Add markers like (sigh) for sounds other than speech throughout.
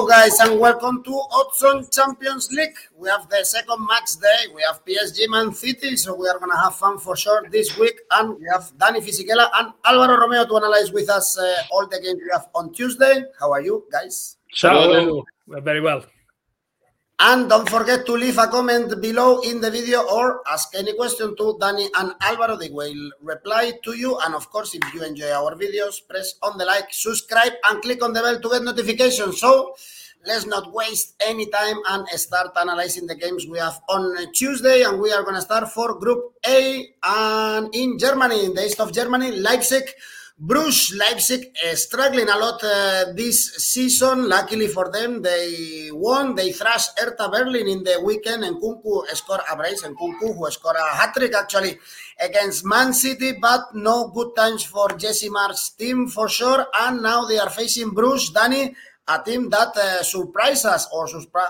Hello, guys, and welcome to Odds Champions League. We have the second match day. We have PSG Man City, so we are going to have fun for sure this week. And we have Danny Fisichella and Alvaro Romeo to analyze with us uh, all the games we have on Tuesday. How are you, guys? Ciao. We're very well. And don't forget to leave a comment below in the video or ask any question to Danny and Alvaro. They will reply to you. And of course, if you enjoy our videos, press on the like, subscribe, and click on the bell to get notifications. So let's not waste any time and start analyzing the games we have on Tuesday. And we are going to start for Group A and in Germany, in the east of Germany, Leipzig Bruges Leipzig uh, struggling a lot uh, this season. Luckily for them, they won. They thrashed Hertha Berlin in the weekend, and Nkunku scored a brace. And Nkunku who scored a hat trick actually against Man City, but no good times for Jesse Marsch's team for sure. And now they are facing Bruges Danny, a team that uh, surprised us or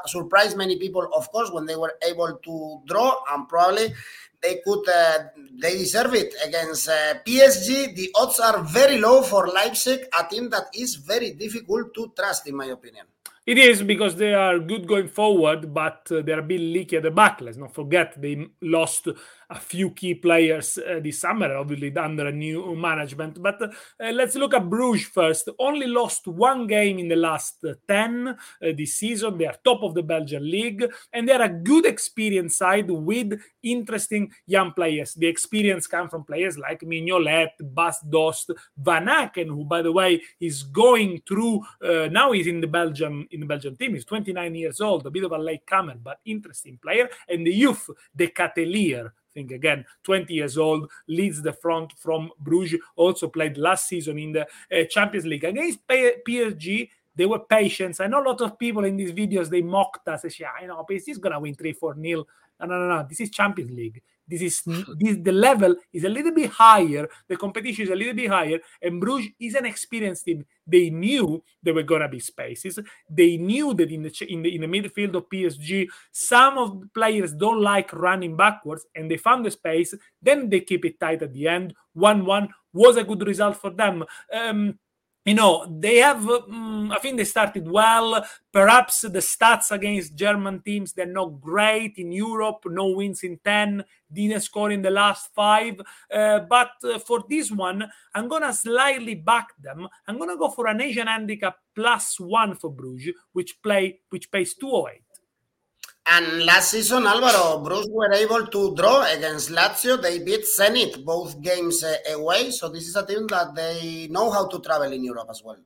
surprised many people, of course, when they were able to draw and probably they could uh, they deserve it against uh, PSG. The odds are very low for Leipzig, a team that is very difficult to trust, in my opinion. It is because they are good going forward, but uh, they're a bit leaky at the back. Let's not forget they lost a few key players uh, this summer, obviously under a new management. But uh, let's look at Bruges first. Only lost one game in the last uh, 10 uh, this season. They are top of the Belgian league, and they are a good experience side with interesting young players. The experience comes from players like Mignolet, Bas Dost, Van Aken, who, by the way, is going through now he's in the Belgium in the Belgian team. He's 29 years old, a bit of a late comer, but interesting player. And the youth, De Ketelaere, think again 20 years old leads the front from bruges also played last season in the uh, champions league. Against psg they were patient. I know a lot of people in these videos they mocked us. They say you know psg is gonna win 3 4 nil. No no no no. This is champions league this is (sighs) this, the level is a little bit higher. The competition is a little bit higher, and Bruges is an experienced team. They knew there were gonna be spaces. They knew that in the in the in the midfield of PSG, some of the players don't like running backwards, and they found the space. Then they keep it tight at the end. One one was a good result for them. Um, you know they have um, i think they started well. Perhaps the stats against german teams they're not great in europe no wins in 10 didn't score in the last five. Uh, but uh, for this one i'm gonna slightly back them. I'm gonna go for an asian handicap plus one for bruges which play which pays 208 and last season, Alvaro, Bruges were able to draw against Lazio. They beat Zenit both games uh, away. So this is a team that they know how to travel in Europe as well.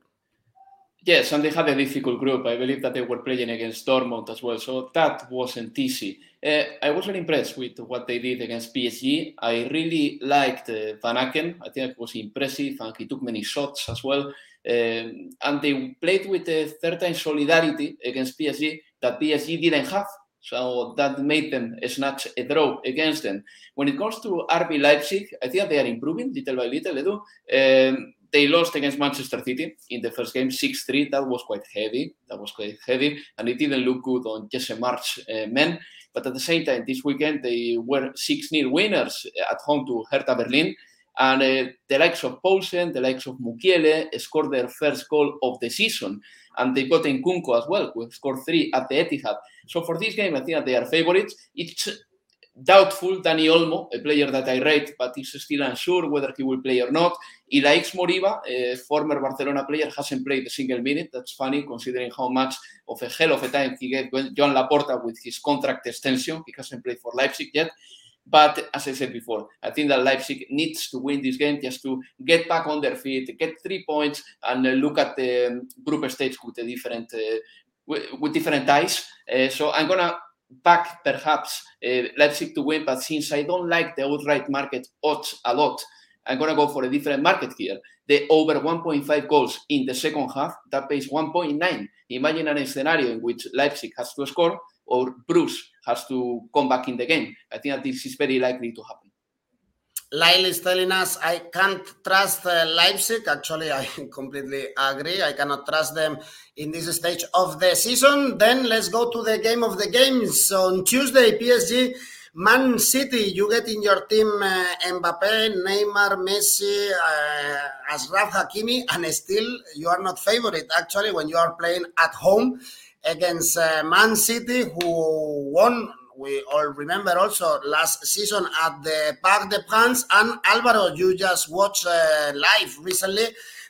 Yes, and they had a difficult group. I believe that they were playing against Dortmund as well, so that wasn't easy. Uh, I was very impressed with what they did against PSG. I really liked uh, Van Aken. I think it was impressive, and he took many shots as well. Um, and they played with a certain solidarity against PSG that PSG didn't have. So that made them snatch a draw against them. When it comes to RB Leipzig, I think they are improving little by little, Edu. Um, they lost against Manchester City in the first game, 6-3. That was quite heavy. That was quite heavy. And it didn't look good on Jesse Marsch uh, men. But at the same time, this weekend, they were 6-0 winners at home to Hertha Berlin. And uh, the likes of Poulsen, the likes of Mukiele scored their first goal of the season. And they got Nkunku as well, who scored three at the Etihad. So for this game, I think they are favorites. It's doubtful Dani Olmo, a player that I rate, but is still unsure whether he will play or not. Ilaix Moriba, a former Barcelona player, hasn't played a single minute. That's funny considering how much of a hell of a time he gave Joan Laporta with his contract extension. He hasn't played for Leipzig yet. But as I said before, I think that Leipzig needs to win this game just to get back on their feet, get three points, and uh, look at the um, group stage with a different uh, with, different eyes. Uh, so I'm gonna back perhaps uh, Leipzig to win, but since I don't like the outright market odds a lot, I'm gonna go for a different market here. The over 1.5 goals in the second half that pays 1.9. Imagine an scenario in which Leipzig has to score or Bruges has to come back in the game. I think that this is very likely to happen. Lyle is telling us I can't trust uh, Leipzig. Actually, I (laughs) completely agree. I cannot trust them in this stage of the season. Then let's go to the game of the games. On Tuesday, PSG Man City, you get in your team uh, Mbappe, Neymar, Messi, uh, Hakimi, and still you are not favorite. Actually, when you are playing at home against uh, Man City, who won we all remember also last season at the Parc des Princes. And Alvaro, you just watched uh, live recently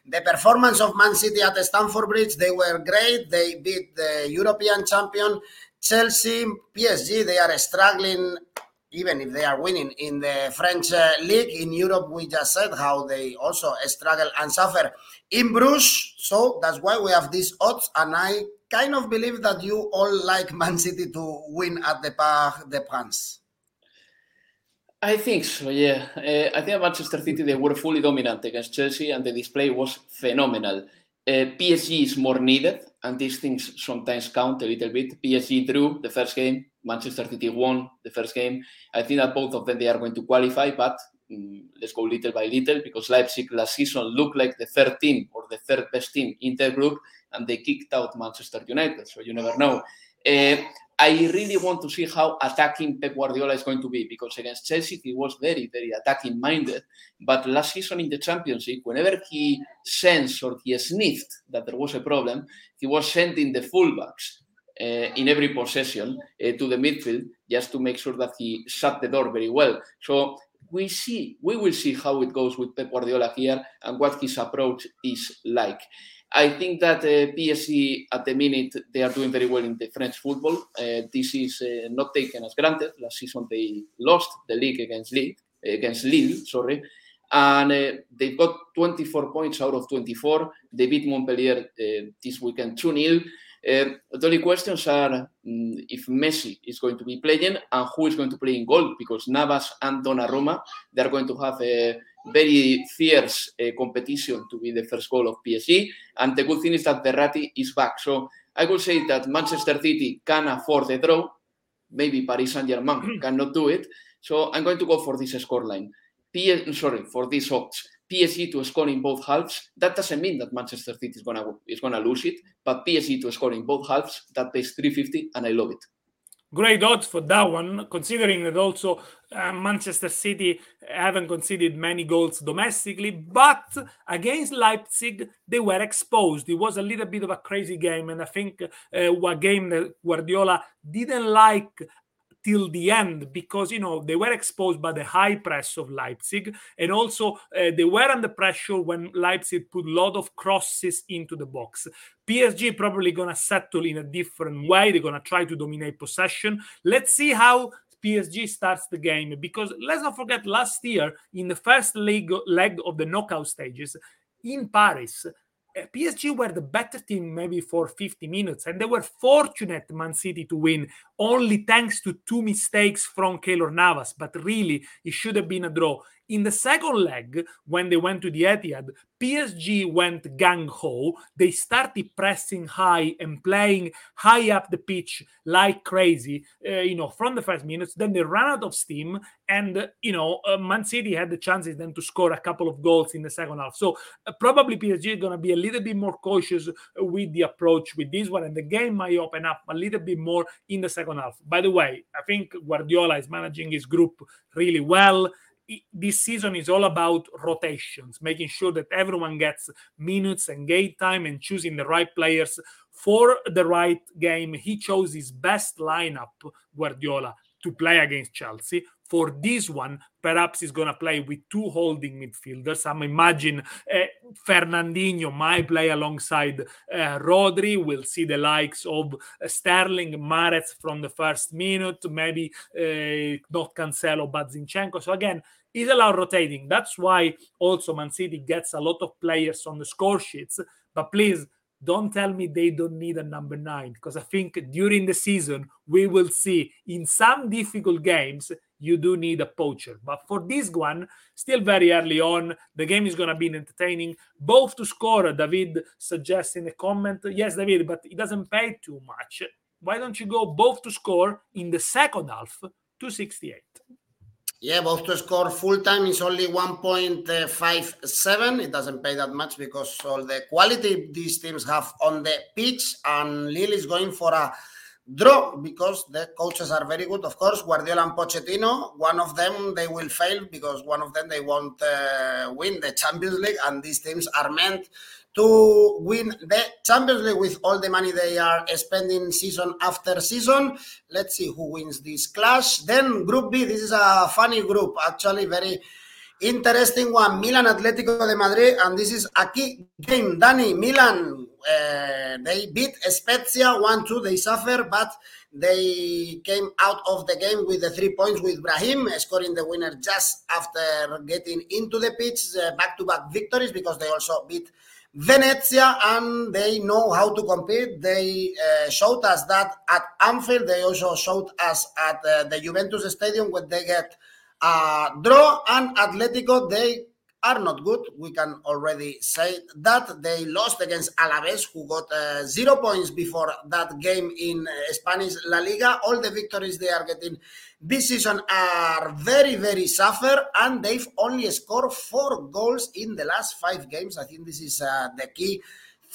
the performance of Man City at the Stamford Bridge. They were great. They beat the European champion Chelsea, PSG. They are struggling. Even if they are winning in the French uh, league in Europe, we just said how they also struggle and suffer in Bruges. So that's why we have these odds, and I kind of believe that you all like Man City to win at the Parc des Princes. I think so, yeah. Uh, I think Manchester City, they were fully dominant against Chelsea and the display was phenomenal. Uh, PSG is more needed and these things sometimes count a little bit. PSG drew the first game, Manchester City won the first game. I think that both of them, they are going to qualify, but um, let's go little by little because Leipzig last season looked like the third team or the third best team in their group and they kicked out Manchester United. So you never know. Uh, I really want to see how attacking Pep Guardiola is going to be because against Chelsea he was very, very attacking minded. But last season in the Championship, whenever he sensed or he sniffed that there was a problem, he was sending the fullbacks uh, in every possession uh, to the midfield just to make sure that he shut the door very well. So we see, we will see how it goes with Pep Guardiola here and what his approach is like. I think that uh, PSG at the minute they are doing very well in the French football. Uh, this is uh, not taken as granted. Last season they lost the league against Lille, against Lille, sorry, and uh, they've got 24 points out of 24. They beat Montpellier uh, this weekend 2 0. Uh, the only questions are um, if Messi is going to be playing and who is going to play in goal because Navas and Donnarumma they are going to have a very fierce uh, competition to be the first goal of PSG. And the good thing is that Verratti is back. So I would say that Manchester City can afford the draw. Maybe Paris Saint Germain (clears throat) cannot do it. So I'm going to go for this scoreline. P- sorry, for these odds. PSG to score in both halves. That doesn't mean that Manchester City is gonna is gonna lose it, but PSG to score in both halves that pays 350, and I love it great odds for that one, considering that also uh, Manchester City haven't conceded many goals domestically, but against Leipzig they were exposed. It was a little bit of a crazy game, and I think uh, a game that Guardiola didn't like till the end because you know they were exposed by the high press of Leipzig and also uh, they were under pressure when Leipzig put a lot of crosses into the box. PSG probably going to settle in a different way. They're going to try to dominate possession. Let's see how PSG starts the game because let's not forget last year in the first leg leg of the knockout stages in Paris Uh, PSG were the better team maybe for 50 minutes, and they were fortunate, Man City, to win only thanks to two mistakes from Keylor Navas. But really, it should have been a draw. In the second leg, when they went to the Etihad, PSG went gang ho. They started pressing high and playing high up the pitch like crazy, uh, you know, from the first minutes. Then they ran out of steam, and uh, you know, uh, Man City had the chances then to score a couple of goals in the second half. So uh, probably PSG is going to be a little bit more cautious with the approach with this one, and the game might open up a little bit more in the second half. By the way, I think Guardiola is managing his group really well this season is all about rotations, making sure that everyone gets minutes and game time and choosing the right players for the right game. He chose his best lineup, Guardiola, to play against Chelsea. For this one, perhaps he's going to play with two holding midfielders. I'm imagine uh, Fernandinho might play alongside uh, Rodri. We'll see the likes of uh, Sterling, Mahrez from the first minute, maybe not Cancelo, but Zinchenko. So again, he's allowed rotating. That's why also Man City gets a lot of players on the score sheets. But please don't tell me they don't need a number nine because I think during the season we will see in some difficult games you do need a poacher. But for this one, still very early on, the game is going to be entertaining. Both to score, David suggests in a comment. Yes, David, but it doesn't pay too much. Why don't you go both to score in the second half to 68? Yeah, both to score full time is only 1.57. It doesn't pay that much because all the quality these teams have on the pitch, and Lille is going for a draw because the coaches are very good. Of course, Guardiola and Pochettino, one of them they will fail because one of them they won't uh, win the Champions League, and these teams are meant to win the Champions League with all the money they are spending season after season. Let's see who wins this clash. Then Group B, this is a funny group, actually very interesting one. Milan Atletico de Madrid, and this is a key game. Danny, Milan, uh, they beat Spezia 1-2. They suffer, but they came out of the game with the three points with Brahim scoring the winner just after getting into the pitch. Uh, back-to-back victories because they also beat Venezia, and they know how to compete. They uh, showed us that at Anfield. They also showed us at uh, the Juventus Stadium when they get a draw. And Atletico, they are not good. We can already say that they lost against Alaves, who got uh, zero points before that game in uh, Spanish La Liga. All the victories they are getting this season are very, very suffer, and they've only scored four goals in the last five games. I think this is uh, the key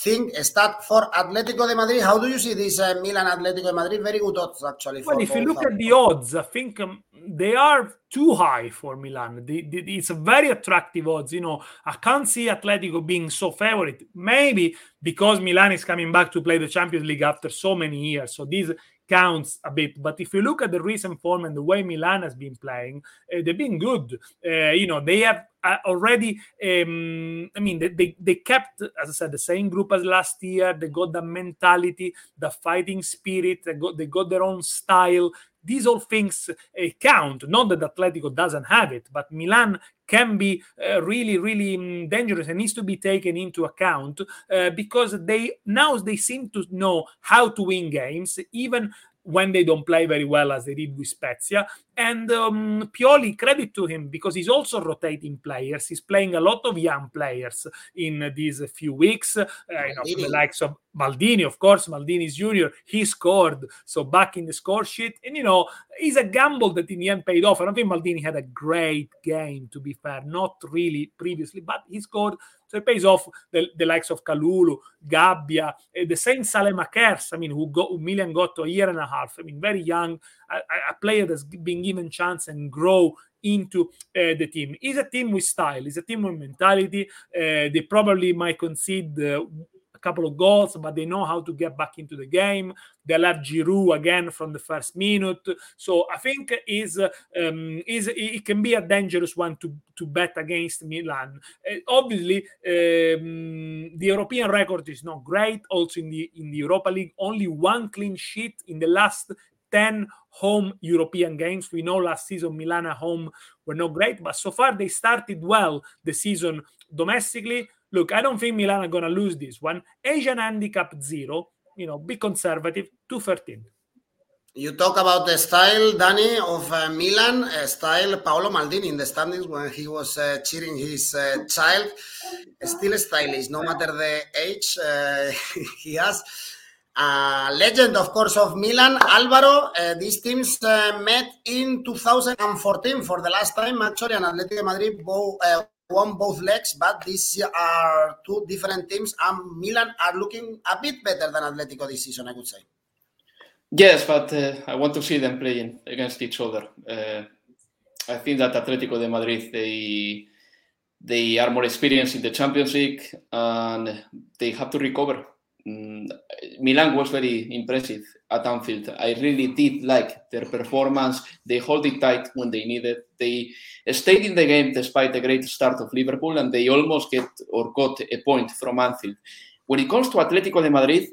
thing. Start for Atletico de Madrid. How do you see this uh, Milan Atletico de Madrid? Very good odds, actually. Well, if you look at the odds, I think um, they are too high for Milan. The, the, it's a very attractive odds. You know, I can't see Atletico being so favorite. Maybe because Milan is coming back to play the Champions League after so many years. So this counts a bit. But if you look at the recent form and the way Milan has been playing, uh, they've been good. Uh, you know, they have already. Um, I mean, they, they, they kept, as I said, the same group as last year. They got the mentality, the fighting spirit. They got they got their own style these all things uh, count. Not that Atletico doesn't have it, but Milan can be uh, really, really um, dangerous and needs to be taken into account uh, because they now they seem to know how to win games, even when they don't play very well as they did with Spezia. And um, Pioli, credit to him because he's also rotating players. He's playing a lot of young players in these few weeks. Uh, you know, the likes of Maldini, of course, Maldini's junior. He scored, so back in the score sheet. And you know, he's a gamble that in the end paid off. I don't think Maldini had a great game, to be fair, not really previously, but he scored so it pays off the, the likes of Kalulu, Gabbia, uh, the same Saelemaekers, I mean, who, got, who Milan got to a year and a half. I mean, very young, a, a player that's been given chance and grow into uh, the team. Is a team with style, is a team with mentality. Uh, they probably might concede uh, couple of goals, but they know how to get back into the game. They'll have Giroud again from the first minute. So I think is um, is it can be a dangerous one to to bet against Milan. Uh, obviously, um, the European record is not great. Also in the in the Europa League, only one clean sheet in the last 10 home European games. We know last season Milan at home were not great, but so far they started well the season domestically. Look, I don't think Milan are going to lose this one. Asian handicap zero, you know, be conservative, 213. You talk about the style, Danny, of uh, Milan, uh, style Paolo Maldini in the standings when he was uh, cheering his uh, child. Still stylish, no matter the age uh, (laughs) he has. legend, of course, of Milan, Alvaro. Uh, these teams met in 2014 for the last time, actually, and Atletico Madrid both won both legs, but these are two different teams, and Milan are looking a bit better than Atletico this season, I would say. Yes, but uh, I want to see them playing against each other. Uh, I think that Atletico de Madrid they they are more experienced in the Champions League and they have to recover. Mm, Milan was very impressive at Anfield. I really did like their performance. They hold it tight when they need it. They stayed in the game despite the great start of Liverpool, and they almost get or got a point from Anfield. When it comes to Atletico de Madrid,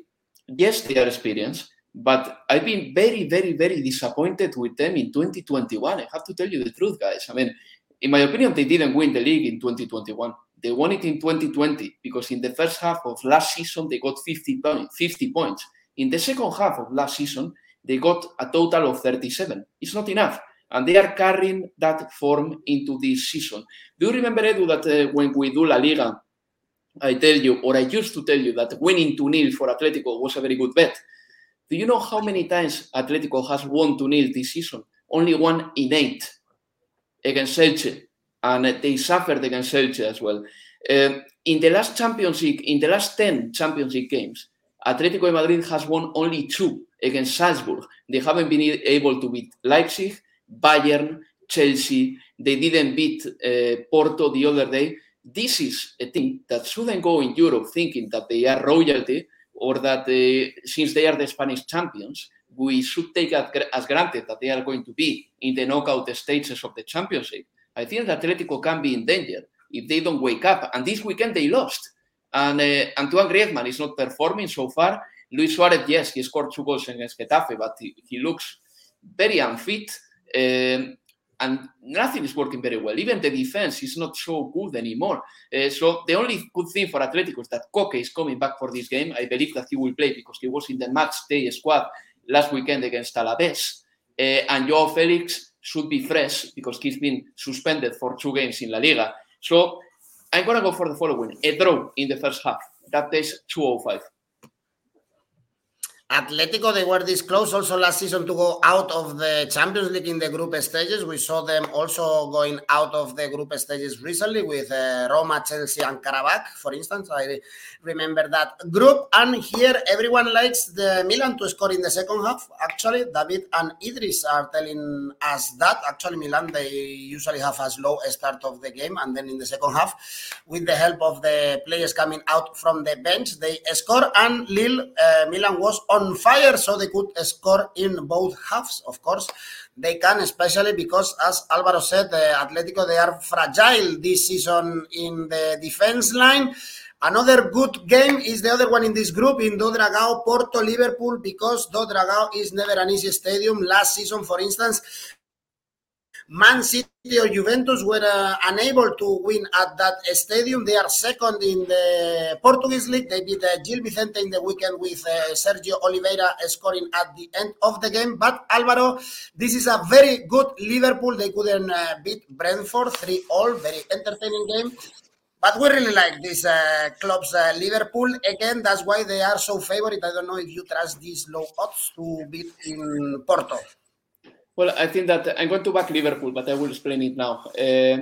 yes, they are experienced, but I've been very, very, very disappointed with them in 2021. I have to tell you the truth, guys. I mean, in my opinion, they didn't win the league in 2021. They won it in 2020 because in the first half of last season they got 50, 50 points. In the second half of last season, they got a total of 37. It's not enough. And they are carrying that form into this season. Do you remember, Edu, that uh, when we do La Liga, I tell you, or I used to tell you, that winning 2 0 for Atletico was a very good bet? Do you know how many times Atletico has won 2 0 this season? Only one in eight against Elche. And they suffered against Elche as well. Uh, in the last Champions League, in the last 10 Champions League games, Atletico de Madrid has won only two against Salzburg. They haven't been able to beat Leipzig, Bayern, Chelsea. They didn't beat uh, Porto the other day. This is a team that shouldn't go in Europe thinking that they are royalty or that they, since they are the Spanish champions, we should take as granted that they are going to be in the knockout stages of the championship. I think Atletico can be in danger if they don't wake up. And this weekend they lost. And uh, Antoine Griezmann is not performing so far. Luis Suarez, yes, he scored two goals against Getafe, but he, he looks very unfit. Um, and nothing is working very well. Even the defense is not so good anymore. Uh, so the only good thing for Atletico is that Koke is coming back for this game. I believe that he will play because he was in the match day squad last weekend against Alaves. Uh, and Joao Felix should be fresh because he's been suspended for two games in La Liga. So I'm going to go for the following. A draw in the first half. That is 205. Atletico, they were this close also last season to go out of the Champions League in the group stages. We saw them also going out of the group stages recently with uh, Roma, Chelsea, and Karabakh, for instance. I remember that group. And here, everyone likes the Milan to score in the second half. Actually, David and Idris are telling us that. Actually, Milan, they usually have a slow start of the game. And then in the second half, with the help of the players coming out from the bench, they score. And Lille, uh, Milan was on fire so they could score in both halves. Of course, they can, especially because, as Alvaro said, the Atletico they are fragile this season in the defense line. Another good game is the other one in this group in Do Dragao, Porto, Liverpool, because Do Dragao is never an easy stadium. Last season, for instance, Man City or Juventus were uh, unable to win at that stadium. They are second in the Portuguese league. They beat uh, Gil Vicente in the weekend with uh, Sergio Oliveira scoring at the end of the game. But Alvaro, this is a very good Liverpool. They couldn't uh, beat Brentford 3 all. Very entertaining game. But we really like these uh, clubs. Uh, Liverpool, again, that's why they are so favorite. I don't know if you trust these low odds to beat in Porto. Well, I think that I'm going to back Liverpool, but I will explain it now. Uh,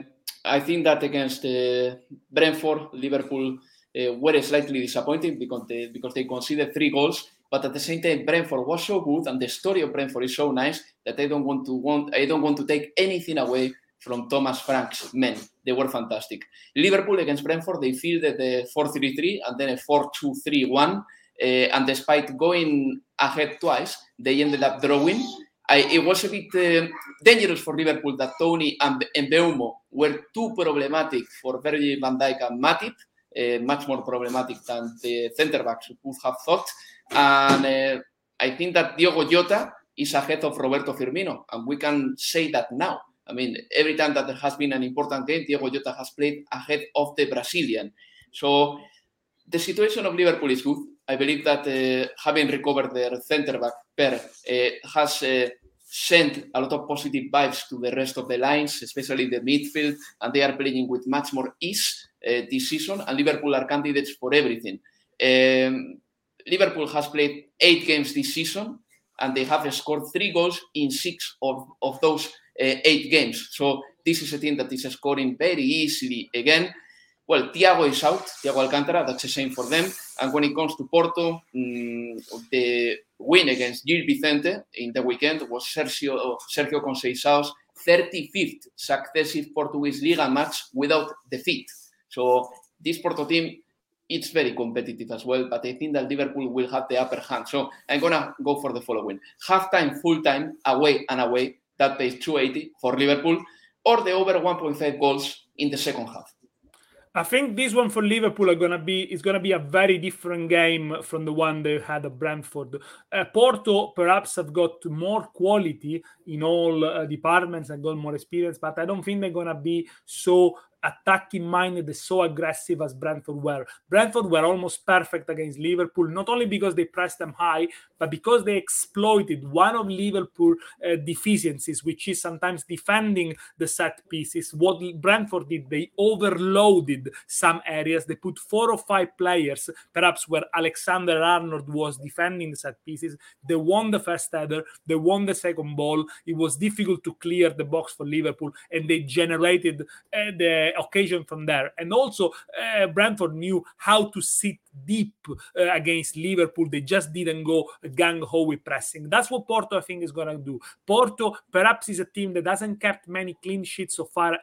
I think that against uh, Brentford, Liverpool uh, were slightly disappointing because they, because they conceded three goals. But at the same time, Brentford was so good, and the story of Brentford is so nice that I don't want to want I don't want to take anything away from Thomas Frank's men. They were fantastic. Liverpool against Brentford, they fielded the 4-3-3 and then a 4-2-3-1. Uh, and despite going ahead twice, they ended up drawing. I, it was a bit uh, dangerous for Liverpool that Toney and, and were too problematic for Virgil van Dijk and Matip, uh, much more problematic than the centre backs would have thought. And uh, I think that Diogo Jota is ahead of Roberto Firmino, and we can say that now. I mean, every time that there has been an important game, Diogo Jota has played ahead of the Brazilian. So the situation of Liverpool is good. I believe that uh, having recovered their centre back pair uh, has uh, sent a lot of positive vibes to the rest of the lines, especially the midfield, and they are playing with much more ease uh, this season. And Liverpool are candidates for everything. Um, Liverpool has played eight games this season, and they have scored three goals in six of, of those uh, eight games. So this is a team that is scoring very easily again. Well, Thiago is out, Thiago Alcantara, that's the same for them. And when it comes to Porto, um, the win against Gil Vicente in the weekend was Sergio, Sergio Conceição's 35th successive Portuguese Liga match without defeat. So this Porto team, it's very competitive as well, but I think that Liverpool will have the upper hand. So I'm going to go for the following. Half-time, full-time, away and away, that pays 280 for Liverpool, or the over 1.5 goals in the second half. I think this one for Liverpool are gonna be is gonna be a very different game from the one they had at Brentford. Uh, Porto perhaps have got more quality in all uh, departments and got more experience, but I don't think they're gonna be so attacking minded so aggressive as Brentford were. Brentford were almost perfect against Liverpool, not only because they pressed them high, but because they exploited one of Liverpool uh, deficiencies, which is sometimes defending the set pieces. What Brentford did, they overloaded some areas. They put four or five players, perhaps where Alexander Arnold was defending the set pieces. They won the first header, they won the second ball. It was difficult to clear the box for Liverpool, and they generated uh, the occasion from there. And also, uh, Brentford knew how to sit deep uh, against Liverpool. They just didn't go gang ho with pressing. That's what Porto, I think, is going to do. Porto perhaps is a team that hasn't kept many clean sheets so far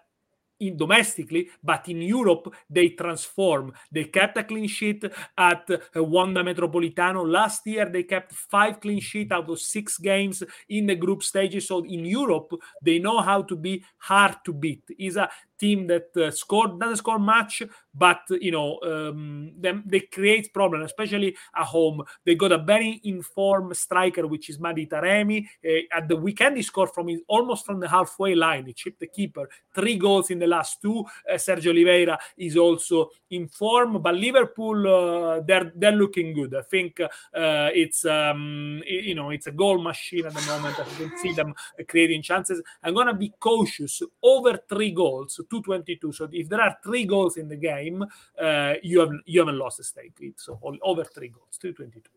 in domestically, but in Europe they transform. They kept a clean sheet at uh, Wanda Metropolitano last year. They kept five clean sheet out of six games in the group stages. So in Europe they know how to be hard to beat. Is a team that uh, scored doesn't score much, but you know um, them, they create problems, especially at home. They got a very informed striker, which is Mehdi Taremi. Uh, at the weekend, he scored from his, almost from the halfway line. He chipped the keeper. Three goals in the last two. Uh, Sergio Oliveira is also in form, but Liverpool uh, they're they're looking good. I think uh, it's um, you know it's a goal machine at the moment. I can see them creating chances. I'm gonna be cautious over three goals 222. So if there are three goals in the game, uh, you have you haven't lost a stake. It's so over three goals, 222.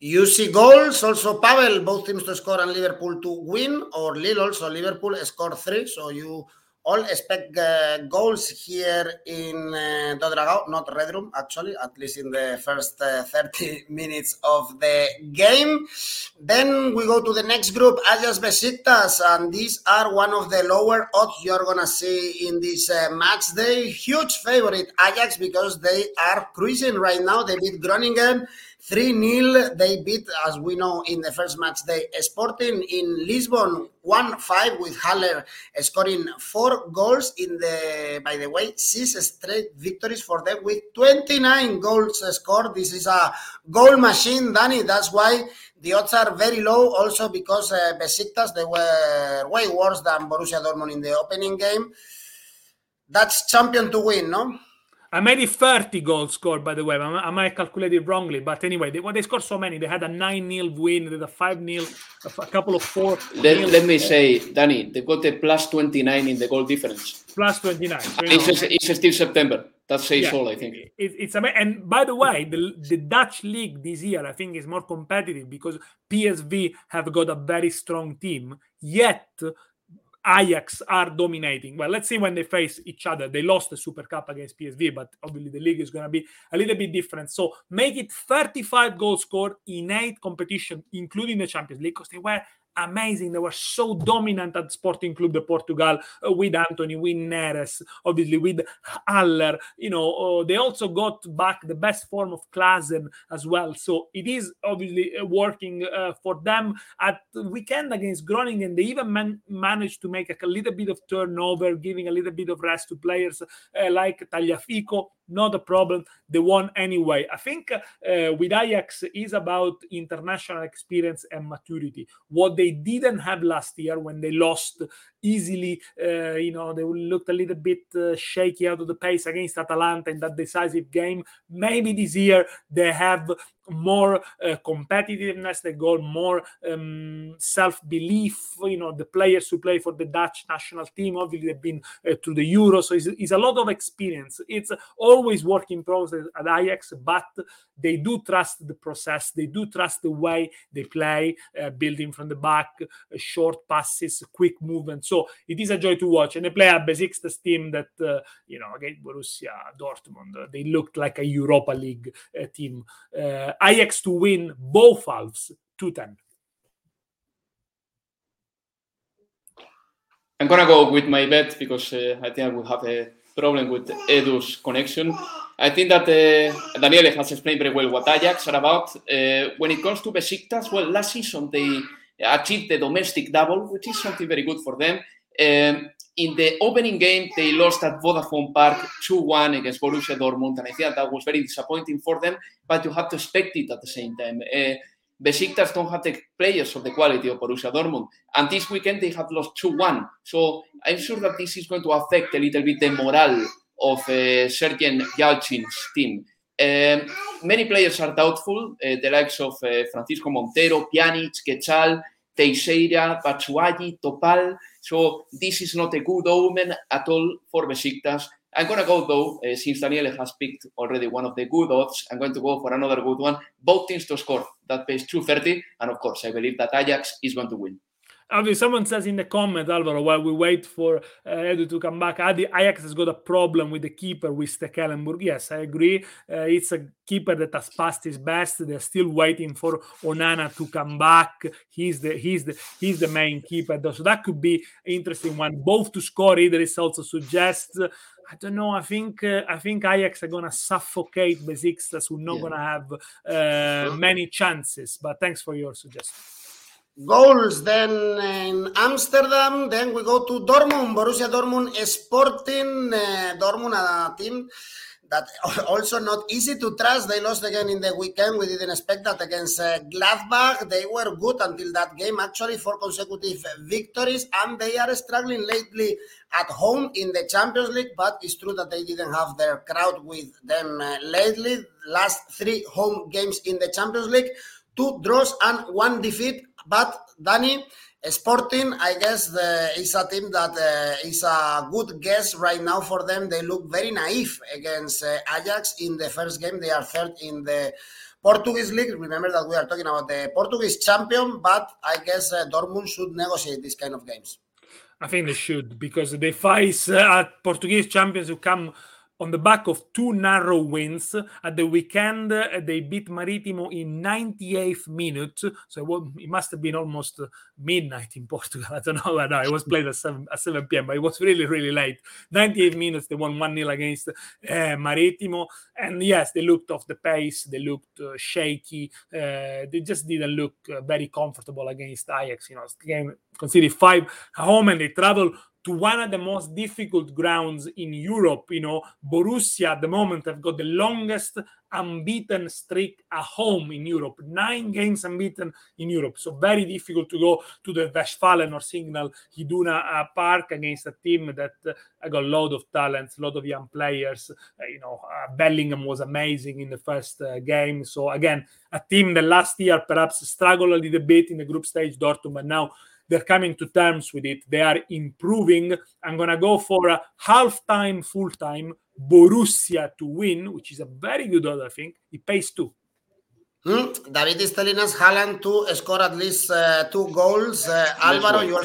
You see goals also, Pavel, both teams to score and Liverpool to win, or Lille also Liverpool score three. So you all expect uh, goals here in uh, Do Dragao, not Red Room, actually, at least in the first uh, 30 (laughs) minutes of the game. Then we go to the next group, Ajax Besiktas, and these are one of the lower odds you're going to see in this uh, match day. Huge favorite, Ajax, because they are cruising right now. They beat Groningen 3 0. They beat, as we know, in the first match day, Sporting in Lisbon 1 5 with Haller scoring four goals in the, by the way, six straight victories for them with 29 goals scored. This is a goal machine, Danny. That's why the odds are very low, also because uh, Besiktas, they were way worse than Borussia Dortmund in the opening game. That's champion to win, no? I made it 30 goals scored, by the way. I might calculated wrongly, but anyway, they, well, they scored so many. They had a 9 0 win, they had a 5 0, a couple of 4. Let, let me say, Danny, they got a plus 29 in the goal difference. Plus 29. So, it's, it's, still September. That says yeah, all, I think. It, it's amazing. And by the way, the, the Dutch league this year, I think, is more competitive because PSV have got a very strong team. Yet, Ajax are dominating. Well, let's see when they face each other. They lost the Super Cup against PSV, but obviously the league is going to be a little bit different. So make it 35 goals scored in eight competition, including the Champions League, because they were amazing. They were so dominant at Sporting Club de Portugal uh, with Antony, with Neres, obviously with Haller. You know, uh, they also got back the best form of Klaassen as well. So it is obviously uh, working uh, for them. At the weekend against Groningen, they even man- managed to make a little bit of turnover, giving a little bit of rest to players uh, like Tagliafico not a problem. They won anyway. I think uh, with Ajax is about international experience and maturity. What they didn't have last year when they lost easily, uh, you know, they looked a little bit uh, shaky out of the pace against Atalanta in that decisive game. Maybe this year they have more uh, competitiveness, they got more um, self belief. You know, the players who play for the Dutch national team, obviously, they've been uh, to the Euro, so it's, it's, a lot of experience. It's always work in process at Ajax, but they do trust the process, they do trust the way they play, uh, building from the back, uh, short passes, quick movement. So it is a joy to watch. And they play a Besiktas team that, uh, you know, against Borussia Dortmund, they looked like a Europa League uh, team. Ajax to win both halves 2 10. I'm gonna go with my bet because uh, I think I will have a problem with Edu's connection. I think that uh, Daniele has explained very well what Ajax are about. Uh, when it comes to Besiktas, well, last season they achieved the domestic double, which is something very good for them. Um, in the opening game, they lost at Vodafone Park 2-1 against Borussia Dortmund, and I think that was very disappointing for them, but you have to expect it at the same time. Uh, Besiktas don't have the players of the quality of Borussia Dortmund, and this weekend they have lost 2-1. So I'm sure that this is going to affect a little bit the morale of uh, Sergen Yalcin's team. Um, many players are doubtful, uh, the likes of uh, Francisco Montero, Pjanic, Ghezzal, Teixeira, Batshuayi, Topal. So this is not a good omen at all for Besiktas. I'm going to go, though, uh, since Daniele has picked already one of the good odds, I'm going to go for another good one. Both teams to score. That pays 230. And of course, I believe that Ajax is going to win. Obviously, someone says in the comment, Alvaro, while we wait for uh, Edu to come back, Adi, Ajax has got a problem with the keeper with Stekelenburg. Yes, I agree. Uh, it's a keeper that has passed his best. They're still waiting for Onana to come back. He's the he's the he's the main keeper, though. So that could be interesting one. Both to score, Idris also suggests. I don't know. I think uh, I think Ajax are gonna suffocate Besiktas. We're not yeah. gonna have uh, many chances. But thanks for your suggestion. Goals then in Amsterdam. Then we go to Dortmund, Borussia Dortmund Sporting. Uh, Dortmund, a team that (laughs) also not easy to trust. They lost again in the weekend. We didn't expect that against uh, Gladbach. They were good until that game, actually, four consecutive victories, and they are struggling lately at home in the Champions League. But it's true that they didn't have their crowd with them uh, lately. Last three home games in the Champions League, two draws and one defeat. But Danny, Sporting, I guess, the, is a team that uh, is a good guess right now for them. They look very naive against uh, Ajax in the first game. They are third in the Portuguese league. Remember that we are talking about the Portuguese champion, but I guess uh, Dortmund should negotiate these kind of games. I think they should because they face uh, Portuguese champions who come on the back of two narrow wins at the weekend uh, they beat maritimo in 98th minute. So it must have been almost midnight in (laughs) portugal. I don't know. I know it was played at 7, at 7 p.m but it was really really late. 98 minutes they won 1-0 against uh, maritimo. And yes they looked off the pace. They looked uh, shaky. Uh, they just didn't look uh, very comfortable against ajax. You know game considered five home and they travel to one of the most difficult grounds in Europe. You know, Borussia at the moment have got the longest unbeaten streak at home in Europe, nine games unbeaten in Europe. So very difficult to go to the Westfalen or Signal Iduna uh, Park against a team that uh, got a lot of talents, a lot of young players. Uh, you know, uh, Bellingham was amazing in the first uh, game. So again, a team that last year perhaps struggled a little bit in the group stage, Dortmund, but now they're coming to terms with it. They are improving. I'm going to go for a half time, full time Borussia to win, which is a very good odds, I think. It pays two. Hmm. David is telling us Haaland to score at least uh, two goals. Uh, Alvaro, you are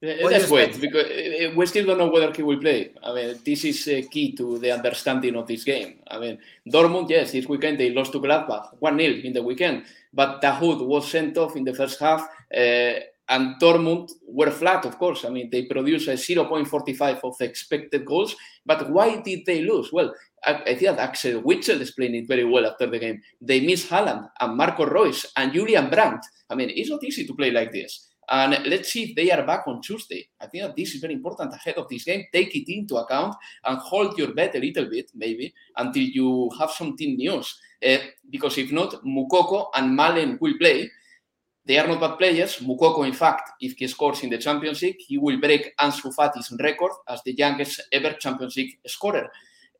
suspect. Let's wait because uh, uh, we still don't know whether he will play. I mean, this is uh, key to the understanding of this game. I mean, Dortmund, yes, this weekend they lost to Gladbach 1 0 in the weekend, but Dahoud was sent off in the first half, uh, and Dortmund were flat, of course. I mean, they produced a 0.45 of expected goals, but why did they lose? Well, I, I think Axel Witsel explained it very well after the game. They miss Haaland and Marco Reus and Julian Brandt. I mean, it's not easy to play like this. And let's see if they are back on Tuesday. I think that this is very important ahead of this game. Take it into account and hold your bet a little bit, maybe, until you have some team news. Uh, because if not, Mukoko and Malen will play. They are not bad players. Mukoko, in fact, if he scores in the Champions League, he will break Ansu Fati's record as the youngest ever Champions League scorer.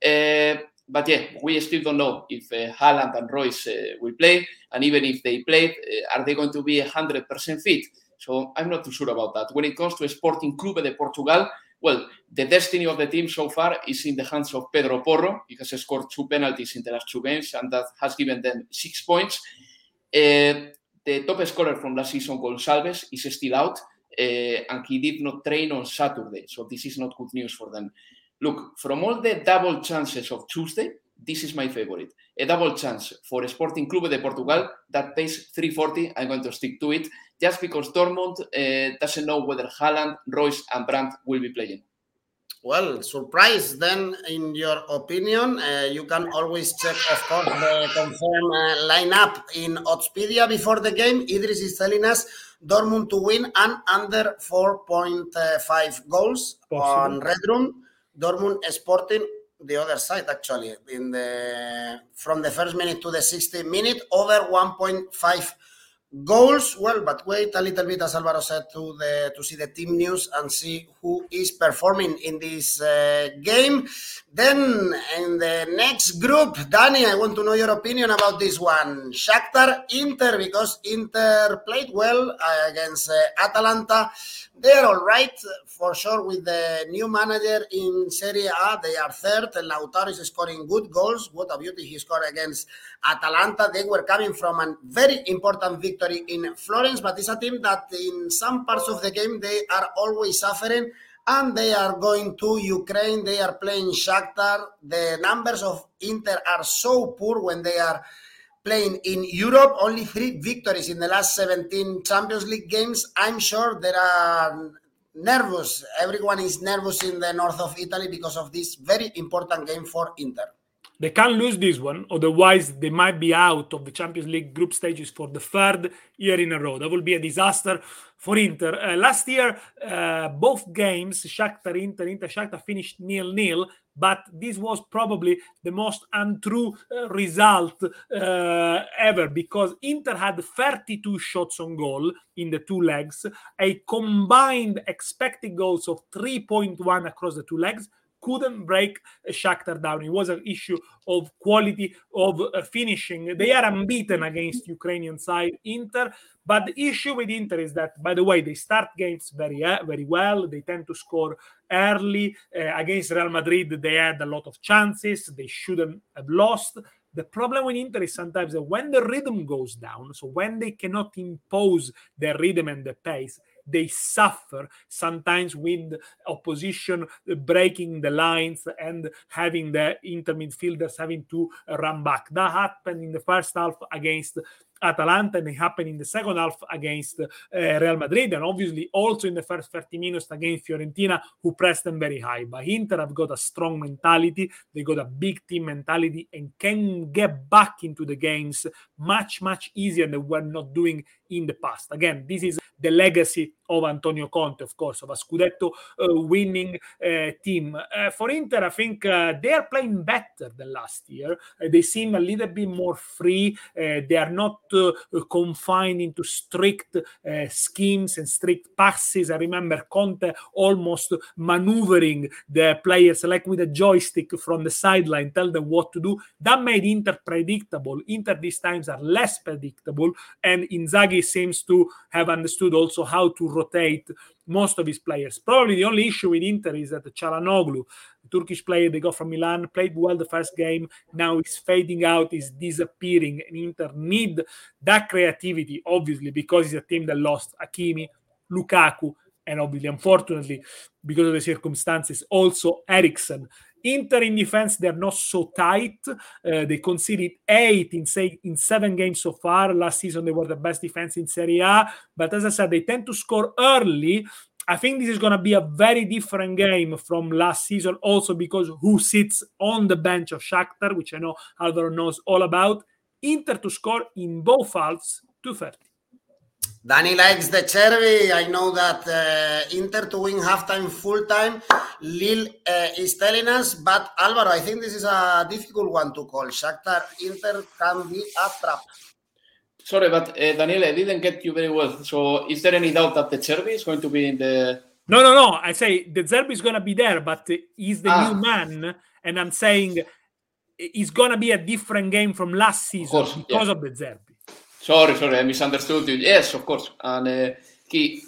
Uh, but yeah, we still don't know if uh, Haaland and Reus uh, will play, and even if they played, uh, are they going to be 100% fit? So I'm not too sure about that. When it comes to Sporting Clube de Portugal, well, the destiny of the team so far is in the hands of Pedro Porro. He has scored two penalties in the last two games, and that has given them six points. Uh, the top scorer from last season, Gonçalves, is still out, uh, and he did not train on Saturday. So this is not good news for them. Look, from all the double chances of Tuesday, this is my favorite. A double chance for Sporting Clube de Portugal that pays 340. I'm going to stick to it just because Dortmund uh, doesn't know whether Haaland, Reus, and Brandt will be playing. Well, surprise then, in your opinion. Uh, you can always check, of course, the confirmed uh, lineup in Oddspedia before the game. Idris is telling us Dortmund to win and under 4.5 goals Possible. on Red Room. Dortmund Sporting the other side actually in the from the first minute to the 60th minute over 1.5 goals? Well but wait a little bit as alvaro said to the to see the team news and see who is performing in this uh, game. Then in the next group danny i want to know your opinion about this one. Shakhtar inter because inter played well uh, against uh, atalanta They're all right for sure with the new manager in Serie A. They are third. Lautaro is scoring good goals. What a beauty he scored against Atalanta. They were coming from a very important victory in Florence, but it's a team that in some parts of the game they are always suffering. And they are going to Ukraine. They are playing Shakhtar. The numbers of Inter are so poor when they are playing in Europe, only three victories in the last 17 Champions League games. I'm sure there are nervous. Everyone is nervous in the north of Italy because of this very important game for Inter. They can't lose this one, otherwise they might be out of the Champions League group stages for the third year in a row. That will be a disaster for Inter. Uh, last year, uh, both games, Shakhtar Inter, Inter Shakhtar finished nil-nil, but this was probably the most untrue uh, result uh, ever because Inter had 32 shots on goal in the two legs, a combined expected goals of 3.1 across the two legs couldn't break Shakhtar down. It was an issue of quality of uh, finishing. They are unbeaten against Ukrainian side Inter, but the issue with Inter is that, by the way, they start games very uh, very well. They tend to score early uh, against Real Madrid. They had a lot of chances. They shouldn't have lost. The problem with Inter is sometimes that when the rhythm goes down, so when they cannot impose their rhythm and the pace, they suffer sometimes with opposition uh, breaking the lines and having the inter midfielders having to run back. That happened in the first half against Atalanta and it happened in the second half against uh, Real Madrid and obviously also in the first 30 minutes against Fiorentina who pressed them very high but Inter have got a strong mentality they got a big team mentality and can get back into the games much much easier than we're not doing in the past again this is the legacy of Antonio Conte, of course, of a Scudetto uh, winning uh, team. Uh, for Inter, I think uh, they are playing better than last year. Uh, they seem a little bit more free. They are not Uh, confined into strict eh, schemes and strict passes. I remember Conte almost maneuvering the players like with a joystick from the sideline, tell them what to do. That made Inter predictable. Inter these times are less predictable, and Inzaghi seems to have understood also how to rotate most of his players. Probably the only issue with Inter is that Calhanoglu, the Turkish player they got from Milan, played well the first game. Now he's fading out, he's disappearing. And Inter need that creativity, obviously, because it's a team that lost Hakimi, Lukaku, and obviously, unfortunately, because of the circumstances, also Eriksen. Inter in defense, they're not so tight. Uh, they conceded eight in say in seven games so far. Last season, they were the best defense in Serie A. But as I said, they tend to score early. I think this is going to be a very different game from last season, also because who sits on the bench of Shakhtar, which I know Alvaro knows all about. Inter to score in both halves, 230. Danny likes De Zerbi. I know that uh, Inter to win halftime, full time. Lille uh, is telling us, but Alvaro, I think this is a difficult one to call. Shakhtar Inter can be a trap. Sorry, but uh, Daniel, I didn't get you very well. So, is there any doubt that De Zerbi is going to be in the? No, no, no. I say De Zerbi is going to be there, but he's the ah. new man, and I'm saying it's going to be a different game from last season of course, because yeah. of De Zerbi. Sorry, sorry, I misunderstood you. Yes, of course. And uh, he,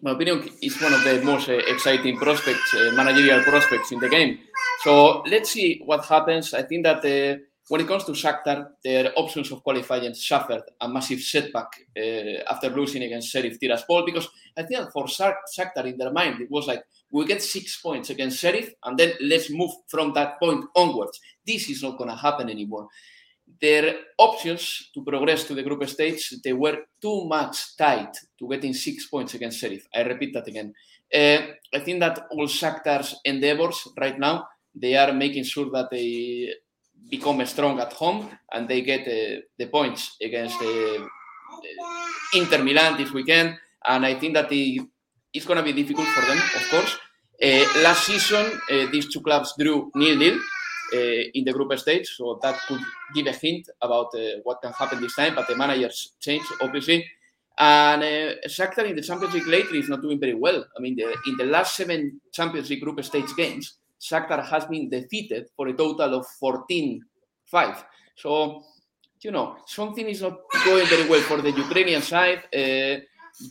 my opinion, is one of the most uh, exciting prospects, uh, managerial prospects in the game. So let's see what happens. I think that uh, when it comes to Shakhtar, their options of qualifying suffered a massive setback uh, after losing against Sheriff Tiraspol because I think that for Shakhtar in their mind it was like we get six points against Sheriff and then let's move from that point onwards. This is not going to happen anymore their options to progress to the group stage they were too much tight to getting six points against Sheriff. I repeat that again. Uh, I think that all Shakhtar's endeavors right now they are making sure that they become strong at home and they get uh, the points against uh, Inter Milan this weekend. And I think that it's going to be difficult for them, of course. Last season, these two clubs drew nil-nil in the group stage, so that could give a hint about uh, what can happen this time. But the managers change, obviously. And uh, Shakhtar in the Champions League lately is not doing very well. I mean, the, in the last seven Champions League group stage games, Shakhtar has been defeated for a total of 14-5. So, you know, something is not going very well for the Ukrainian side. Uh,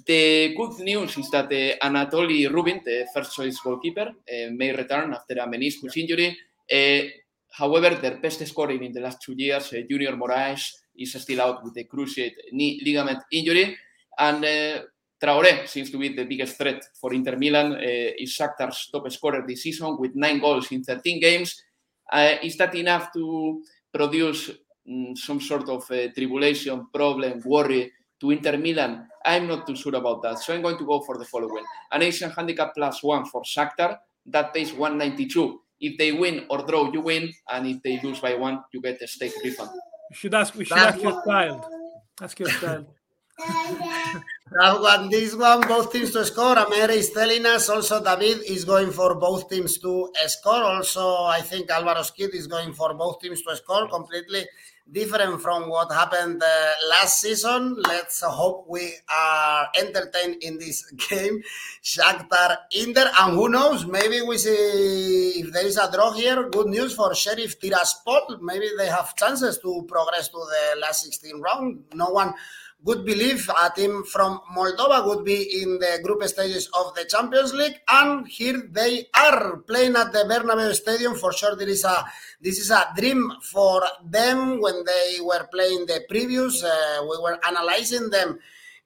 The good news is that uh, Anatoly Trubin, the first choice goalkeeper, uh, may return after a meniscus injury. However, their best scorer in the last two years, uh, Junior Moraes, is still out with a cruciate knee ligament injury. And uh, Traoré seems to be the biggest threat for Inter Milan. Uh, is Shakhtar's top scorer this season with nine goals in 13 games. Uh, is that enough to produce um, some sort of uh, tribulation, problem, worry to Inter Milan? I'm not too sure about that. So I'm going to go for the following. An Asian handicap plus one for Shakhtar. That pays 192. If they win or draw, you win. And if they lose by one, you get a stake refund. You should ask, we should ask your child. Ask your child. (laughs) that one, this one, both teams to score. Amer is telling us also David is going for both teams to score. Also, I think Alvaro Skid is going for both teams to score. Completely different from what happened uh, last season. Let's hope we are entertained in this (laughs) game. Shakhtar Inter, and who knows, maybe we see if there is a draw here. Good news for Sheriff Tiraspol. Maybe they have chances to progress to the last 16 round. No one would believe a team from Moldova would be in the group stages of the Champions League, and here they are playing at the Bernabeu Stadium. For sure, there is a this is a dream for them. When they were playing the previews, uh, we were analyzing them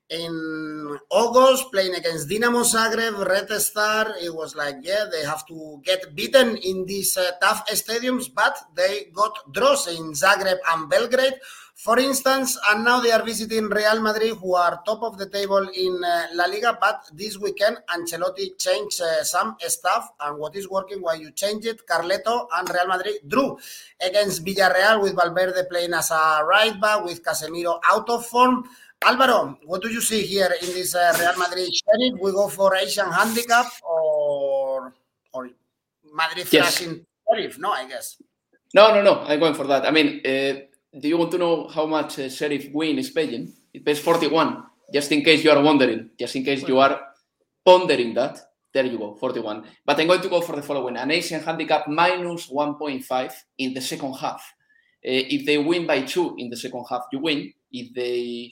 in August playing against Dinamo Zagreb, Red Star. It was like, yeah, they have to get beaten in these uh, tough stadiums, but they got draws in Zagreb and Belgrade. For instance, and now they are visiting Real Madrid, who are top of the table in uh, La Liga. But this weekend, Ancelotti changed uh, some stuff, and what is working while you change it, Carletto and Real Madrid drew against Villarreal with Valverde playing as a right back, with Casemiro out of form. Alvaro, what do you see here in this uh, Real Madrid Sheriff? We go for Asian handicap or or Madrid yes. flashing Sheriff? No, I guess. No, no, no. I'm going for that. I mean, uh, do you want to know how much uh, Sheriff Win is paying? It pays 41, just in case you are wondering, just in case you are pondering that. There you go, 41. But I'm going to go for the following. An Asian handicap minus 1.5 in the second half. Uh, if they win by two in the second half, you win. If they,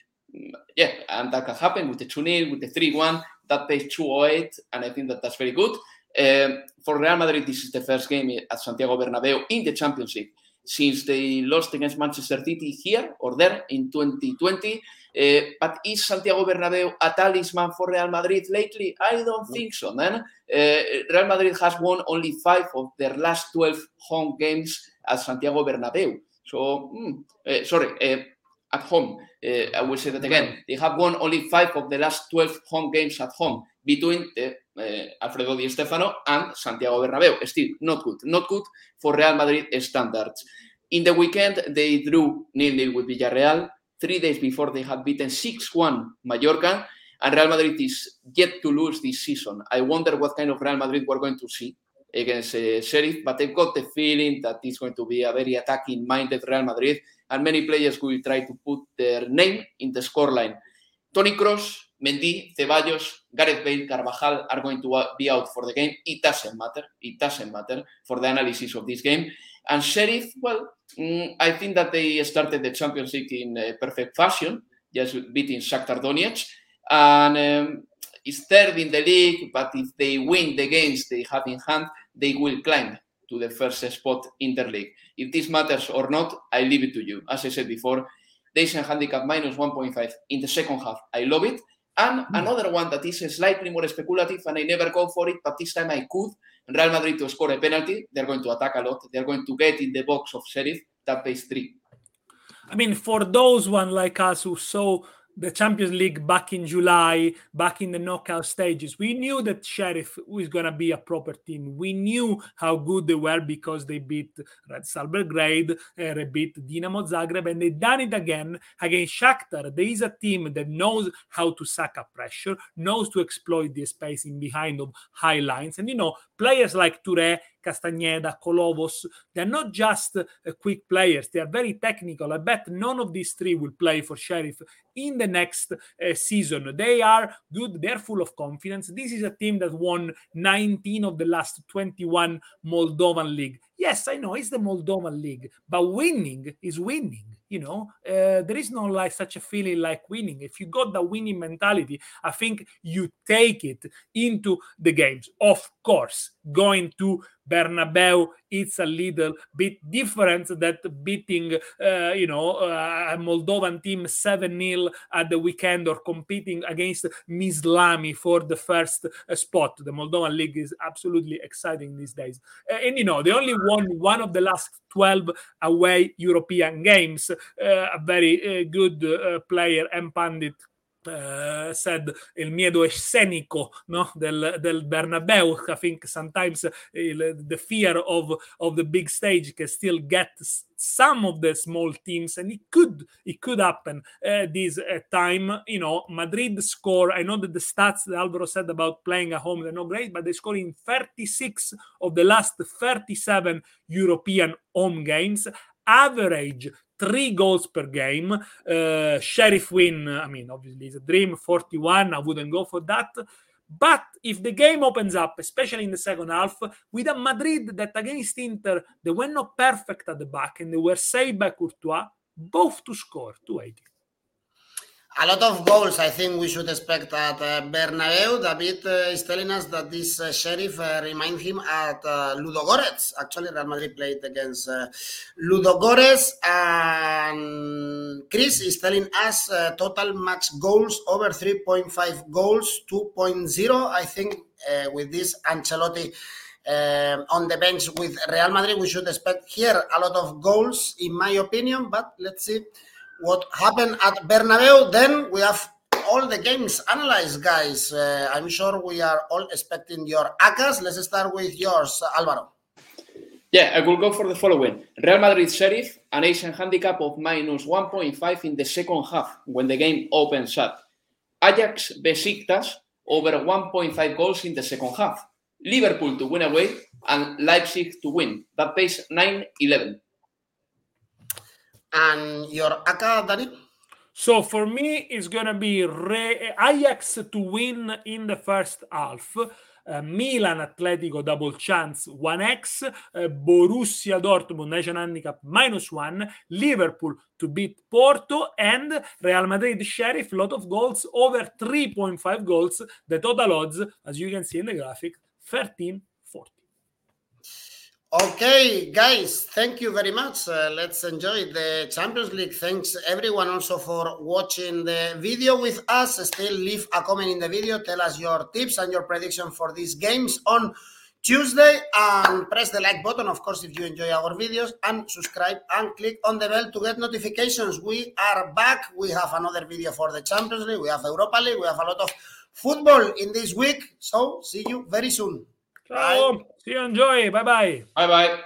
yeah, and that can happen with the 2 0, with the 3 1, that pays 208, and I think that that's very good. Uh, for Real Madrid, this is the first game at Santiago Bernabeu in the Championship since they lost against Manchester City here or there in 2020. Uh, but is Santiago Bernabeu a talisman for Real Madrid lately? I don't think so, man. Uh, Real Madrid has won only five of their last 12 home games at Santiago Bernabeu. So, mm, uh, sorry, at home. I will say that again. They have won only five of the last 12 home games at home between the Alfredo Di Stefano and Santiago Bernabeu. Still, not good. Not good for Real Madrid standards. In the weekend, they drew nil-nil with Villarreal. Three days before, they had beaten 6-1 Mallorca. And Real Madrid is yet to lose this season. I wonder what kind of Real Madrid we're going to see against uh, Sheriff, but I've got the feeling that it's going to be a very attacking-minded Real Madrid, and many players will try to put their name in the scoreline. Tony Kroos, Mendy, Ceballos, Gareth Bale, Carvajal are going to be out for the game. It doesn't matter. It doesn't matter for the analysis of this game. And Sheriff, well, mm, I think that they started the Champions League in uh, perfect fashion, just beating Shakhtar Donetsk. And um, it's third in the league, but if they win the games they have in hand, they will climb to the first spot in the league. If this matters or not, I leave it to you. As I said before, they Asian handicap minus 1.5 in the second half. I love it. And mm. another one that is slightly more speculative, and I never go for it, but this time I could. Real Madrid to score a penalty. They're going to attack a lot. They're going to get in the box of Sheriff. That pays three. I mean, for those one like us who saw the Champions League back in July, back in the knockout stages. We knew that Sheriff was going to be a proper team. We knew how good they were because they beat Red Star Belgrade, uh, they beat Dinamo Zagreb, and they done it again against Shakhtar. There is a team that knows how to suck up pressure, knows to exploit the spacing behind of high lines, and you know players like Touré Castañeda, Kolovos. They're not just uh, quick players, they are very technical. I bet none of these three will play for Sheriff in the next uh, season. They are good, they're full of confidence. This is a team that won 19 of the last 21 Moldovan League. Yes, I know it's the Moldovan league, but winning is winning you know? Uh, there is no like such a feeling like winning. If you got the winning mentality i think you take it into the games. Of course going to Bernabeu it's a little bit different that beating uh, you know uh, a Moldovan team 7-0 at the weekend or competing against Milsami for the first uh, spot. The Moldovan league is absolutely exciting these days. Uh, and you know they only won one of the last 12 away European games. Uh, a very uh, good player and pundit uh, said il miedo escenico no? del, del Bernabeu. I think sometimes il, the fear of, of the big stage can still get some of the small teams, and it could it could happen uh, this uh, time. You know, Madrid score. I know that the stats that Alvaro said about playing at home they're not great, but they score in 36 of the last 37 European home games average three goals per game. Uh, Sheriff win, I mean, obviously it's a dream, 41. I wouldn't go for that. But if the game opens up, especially in the second half, with a Madrid that against Inter, they were not perfect at the back and they were saved by Courtois, both to score 280 a lot of goals I think we should expect at uh, Bernabeu. David uh, is telling us that this uh, Sheriff uh, him at uh, Ludogorets. Actually, Real Madrid played against uh, Ludogorets. And Chris is telling us uh, total match goals over 3.5 goals, 2.0. I think with this Ancelotti on the bench with Real Madrid, we should expect here a lot of goals, in my opinion. But let's see what happened at Bernabeu. Then we have all the games analyzed, guys. Uh, I'm sure we are all expecting your ACCAs. Let's start with yours, Alvaro. Yeah, I will go for the following. Real Madrid Sheriff, an Asian handicap of minus 1.5 in the second half when the game opens up. Ajax Besiktas over 1.5 goals in the second half. Liverpool to win away and Leipzig to win. That pays 9-11. And your? So for me, it's gonna be Re- Ajax to win in the first half. Uh, Milan Atletico double chance 1x, uh, Borussia Dortmund Asian handicap minus 1, Liverpool to beat Porto, and Real Madrid Sheriff lot of goals over 3.5 goals. The total odds, as you can see in the graphic, 13 Okay, guys, thank you very much. Uh, let's enjoy the Champions League. Thanks everyone also for watching the video with us. Still leave a comment in the video. Tell us your tips and your prediction for these games on Tuesday and press the like button, of course, if you enjoy our videos and subscribe and click on the bell to get notifications. We are back. We have another video for the Champions League. We have Europa League. We have a lot of football in this week. So see you very soon. Ciao. Bye. See you. Enjoy. Bye bye. Bye bye.